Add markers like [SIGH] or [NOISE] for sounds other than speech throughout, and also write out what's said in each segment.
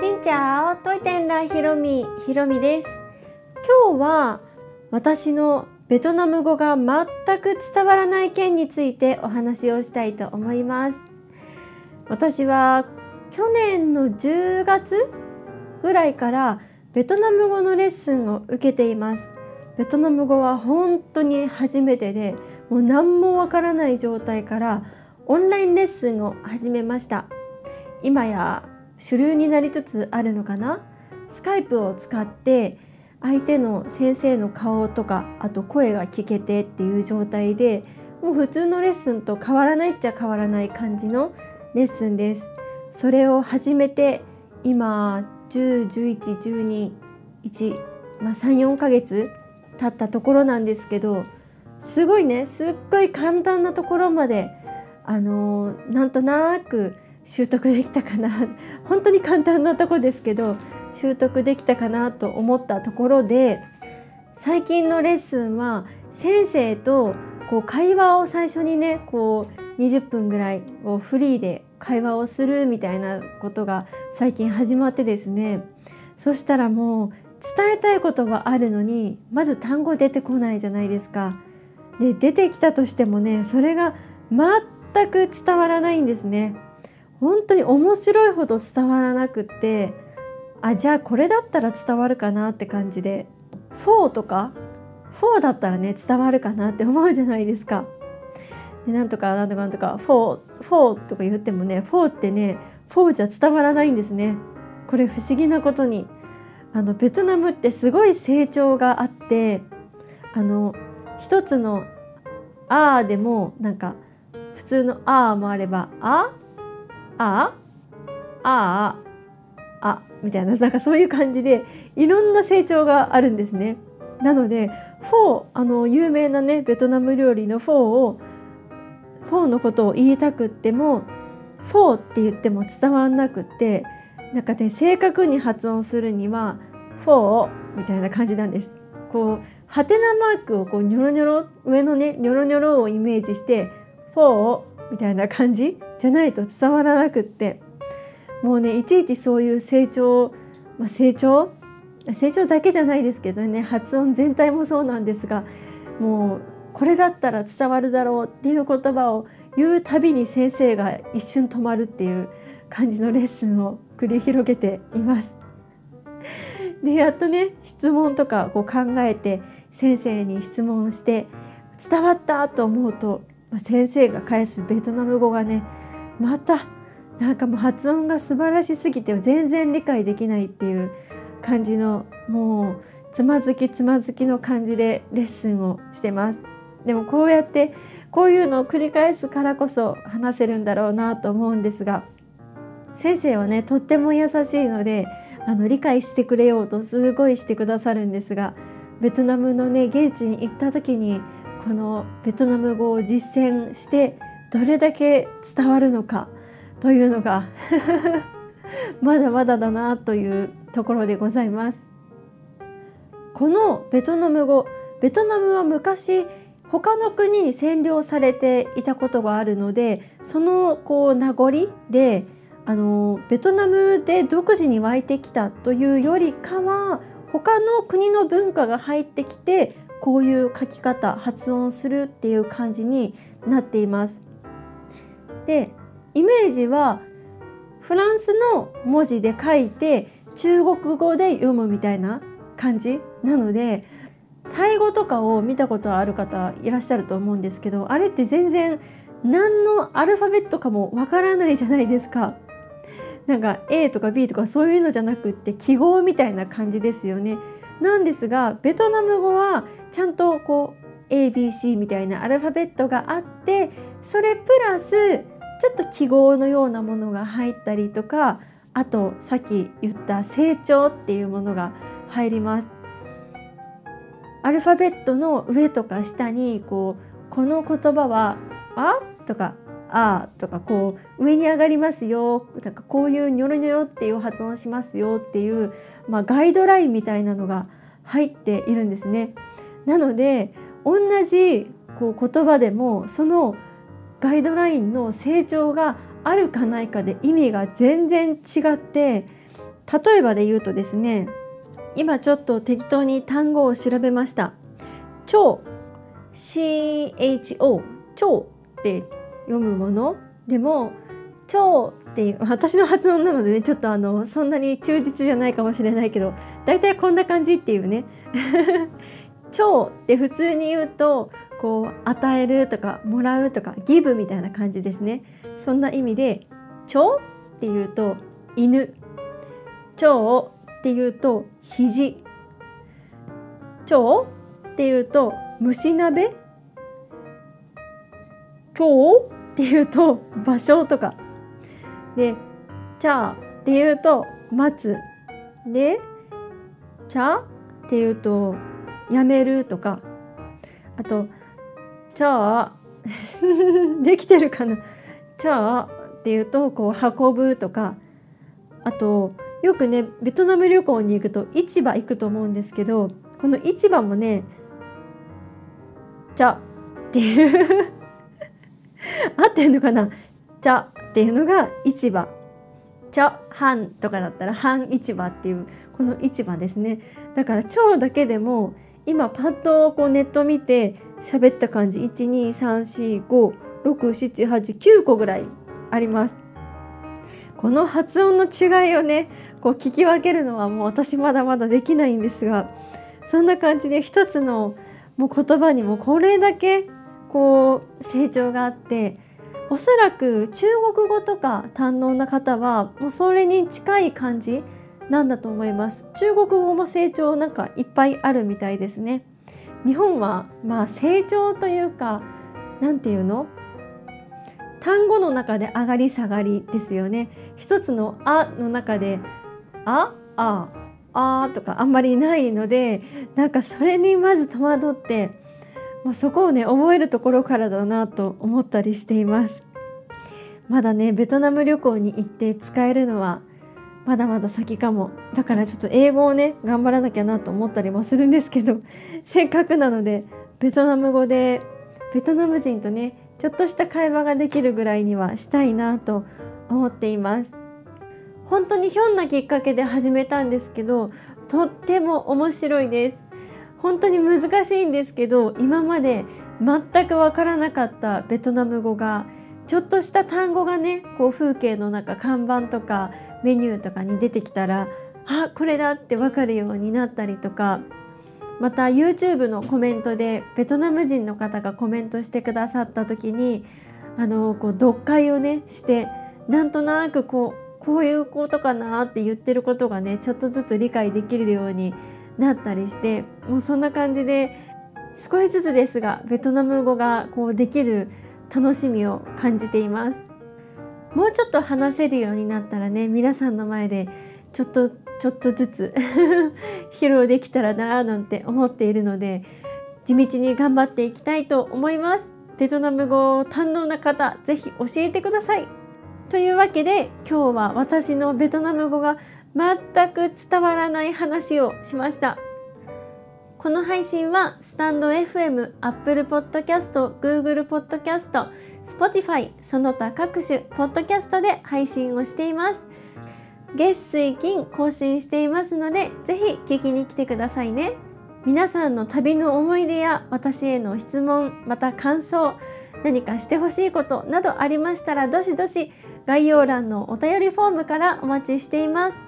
しんちゃお、トイテンラひろみ、ひろみです。今日は私のベトナム語が全く伝わらない件についてお話をしたいと思います。私は去年の10月ぐらいからベトナム語のレッスンを受けています。ベトナム語は本当に初めてでもう何もわからない状態からオンラインレッスンを始めました今や主流になりつつあるのかな？スカイプを使って相手の先生の顔とかあと声が聞けてっていう状態でもう普通のレッスンと変わらないっちゃ変わらない感じのレッスンです。それを始めて今101112 1まあ34ヶ月経ったところなんですけどすごいねすっごい簡単なところまであのなんとなく習得できたかな [LAUGHS] 本当に簡単なとこですけど習得できたかなと思ったところで最近のレッスンは先生とこう会話を最初にねこう20分ぐらいこうフリーで会話をするみたいなことが最近始まってですねそしたらもう伝えたいことはあるのにまず単語出てこないじゃないですか。で出てきたとしてもねそれが全く伝わらないんですね。本当に面白いほど伝わらなくってあじゃあこれだったら伝わるかなって感じで「フォー」とか「フォー」だったらね伝わるかなって思うじゃないですか。でなんとかなんとかなんとか「フォー」「」とか言ってもね「フォー」ってね「フォー」じゃ伝わらないんですね。これ不思議なことにあのベトナムってすごい声調があってあの一つの「あ」でもなんか普通の「あ」もあれば「ああ」「あ」「あ」「あ」みたいななんかそういう感じでいろんな声調があるんですね。なのでフォーあの有名なねベトナム料理のフォーをフォーのことを言いたくってもフォーって言っても伝わんなくってなんかね正確に発音するにはフォーみたいな感じなんです。こうハテナマークをこうニョロニョロ上のねニョロニョロをイメージしてフォーみたいな感じじゃないと伝わらなくってもうねいちいちそういう声調、まあ、声調？声調だけじゃないですけどね発音全体もそうなんですがもうこれだったら伝わるだろうっていう言葉を言うたびに先生が一瞬止まるっていう感じのレッスンを繰り広げています。[LAUGHS] でやっとね質問とかこう考えて先生に質問して伝わったと思うと先生が返すベトナム語がねまたなんかもう発音が素晴らしすぎて全然理解できないっていう感じのもうつまずきつまずきの感じでレッスンをしてます。でもこうやってこういうのを繰り返すからこそ話せるんだろうなと思うんですが先生はねとっても優しいのであの理解してくれようとすごいしてくださるんですがベトナムのね現地に行った時にこのベトナム語を実践してどれだけ伝わるのかというのが [LAUGHS] まだまだだなというところでございます。このベトナム語ベトナムは昔他の国に占領されていたことがあるのでそのこう名残であのベトナムで独自に湧いてきたというよりかは他の国の文化が入ってきてこういう書き方発音するっていう感じになっています。でイメージはフランスの文字で書いて中国語で読むみたいな感じなのでタイ語とかを見たことある方いらっしゃると思うんですけどあれって全然何のアルファベットかもわからないじゃないですか。なんか A とか B とかそういうのじゃなくって記号みたいな感じですよね。なんですがベトナム語はちゃんとこう ABC みたいなアルファベットがあってそれプラスちょっと記号のようなものが入ったりとかあとさっき言った成長っていうものが入ります。アルファベットの上とか下にこうこの言葉は「あ」とか「あ」とかこう上に上がりますよなんかこういうニョロニョロっていう発音しますよっていう、まあ、ガイドラインみたいなのが入っているんですね。なので同じこう言葉でもそのガイドラインの成長があるかないかで意味が全然違って例えばで言うとですね今ちょっと適当に単語を調べました。超 CHO 超って読むものでも超っていう私の発音なのでねちょっとあのそんなに忠実じゃないかもしれないけどだいたいこんな感じっていうね。超って普通に言うとこう与えるとかもらうとかギブみたいな感じですね。そんな意味で超っていうと犬超っていうと肘超っていうと虫鍋超っていうと場所とか。でチャーっていうと待つでチャーっていうとやめるとか。あとチャーできてるかな？チャーっていうとこう運ぶとか。あとよくねベトナム旅行に行くと市場行くと思うんですけどこの市場もね「チャ」っていう [LAUGHS] 合ってんのかな「チャ」っていうのが市場「チャ」「半」とかだったら「半市場」っていうこの市場ですね。だから「超」だけでも今パッとこうネット見て喋った感じ。123456789個ぐらいあります。この発音の違いをねこう聞き分けるのはもう私まだまだできないんですがそんな感じで一つのもう言葉にもこれだけこう成長があっておそらく中国語とか堪能な方はもうそれに近い感じなんだと思います。中国語も成長なんかいっぱいあるみたいですね。日本はまあ成長というか何て言うの？単語の中で上がり下がりですよね。一つの「あ」の中で「あ」「あ」「あ」とかあんまりないのでなんかそれにまず戸惑ってもうそこをね覚えるところからだなと思ったりしています。まだねベトナム旅行に行って使えるのはまだまだ先かも。だからちょっと英語をね頑張らなきゃなと思ったりもするんですけど [LAUGHS] せっかくなのでベトナム語でベトナム人とねちょっとした会話ができるぐらいにはしたいなと思っています。本当にひょんなきっかけで始めたんですけどとっても面白いです。本当に難しいんですけど今まで全くわからなかったベトナム語がちょっとした単語がねこう風景の中看板とかメニューとかに出てきたらあこれだって分かるようになったりとかまた YouTube のコメントでベトナム人の方がコメントしてくださった時にあのこう読解をねしてなんとなくこうこういうことかなって言ってることがねちょっとずつ理解できるようになったりしてもうそんな感じで少しずつですがベトナム語がこうできる楽しみを感じています。もうちょっと話せるようになったらね皆さんの前でちょっとちょっとずつ [LAUGHS] 披露できたらなーなんて思っているので地道に頑張っていきたいと思います。ベトナム語を堪能な方ぜひ教えてください。というわけで今日は私のベトナム語が全く伝わらない話をしました。この配信はスタンド FM、Apple Podcast、Google Podcast、Spotify その他各種ポッドキャストで配信をしています。月水金更新していますのでぜひ聞きに来てくださいね。皆さんの旅の思い出や私への質問また感想何かしてほしいことなどありましたらどしどし概要欄のお便りフォームからお待ちしています。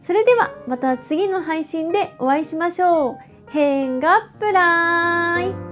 それではまた次の配信でお会いしましょう。変がプライ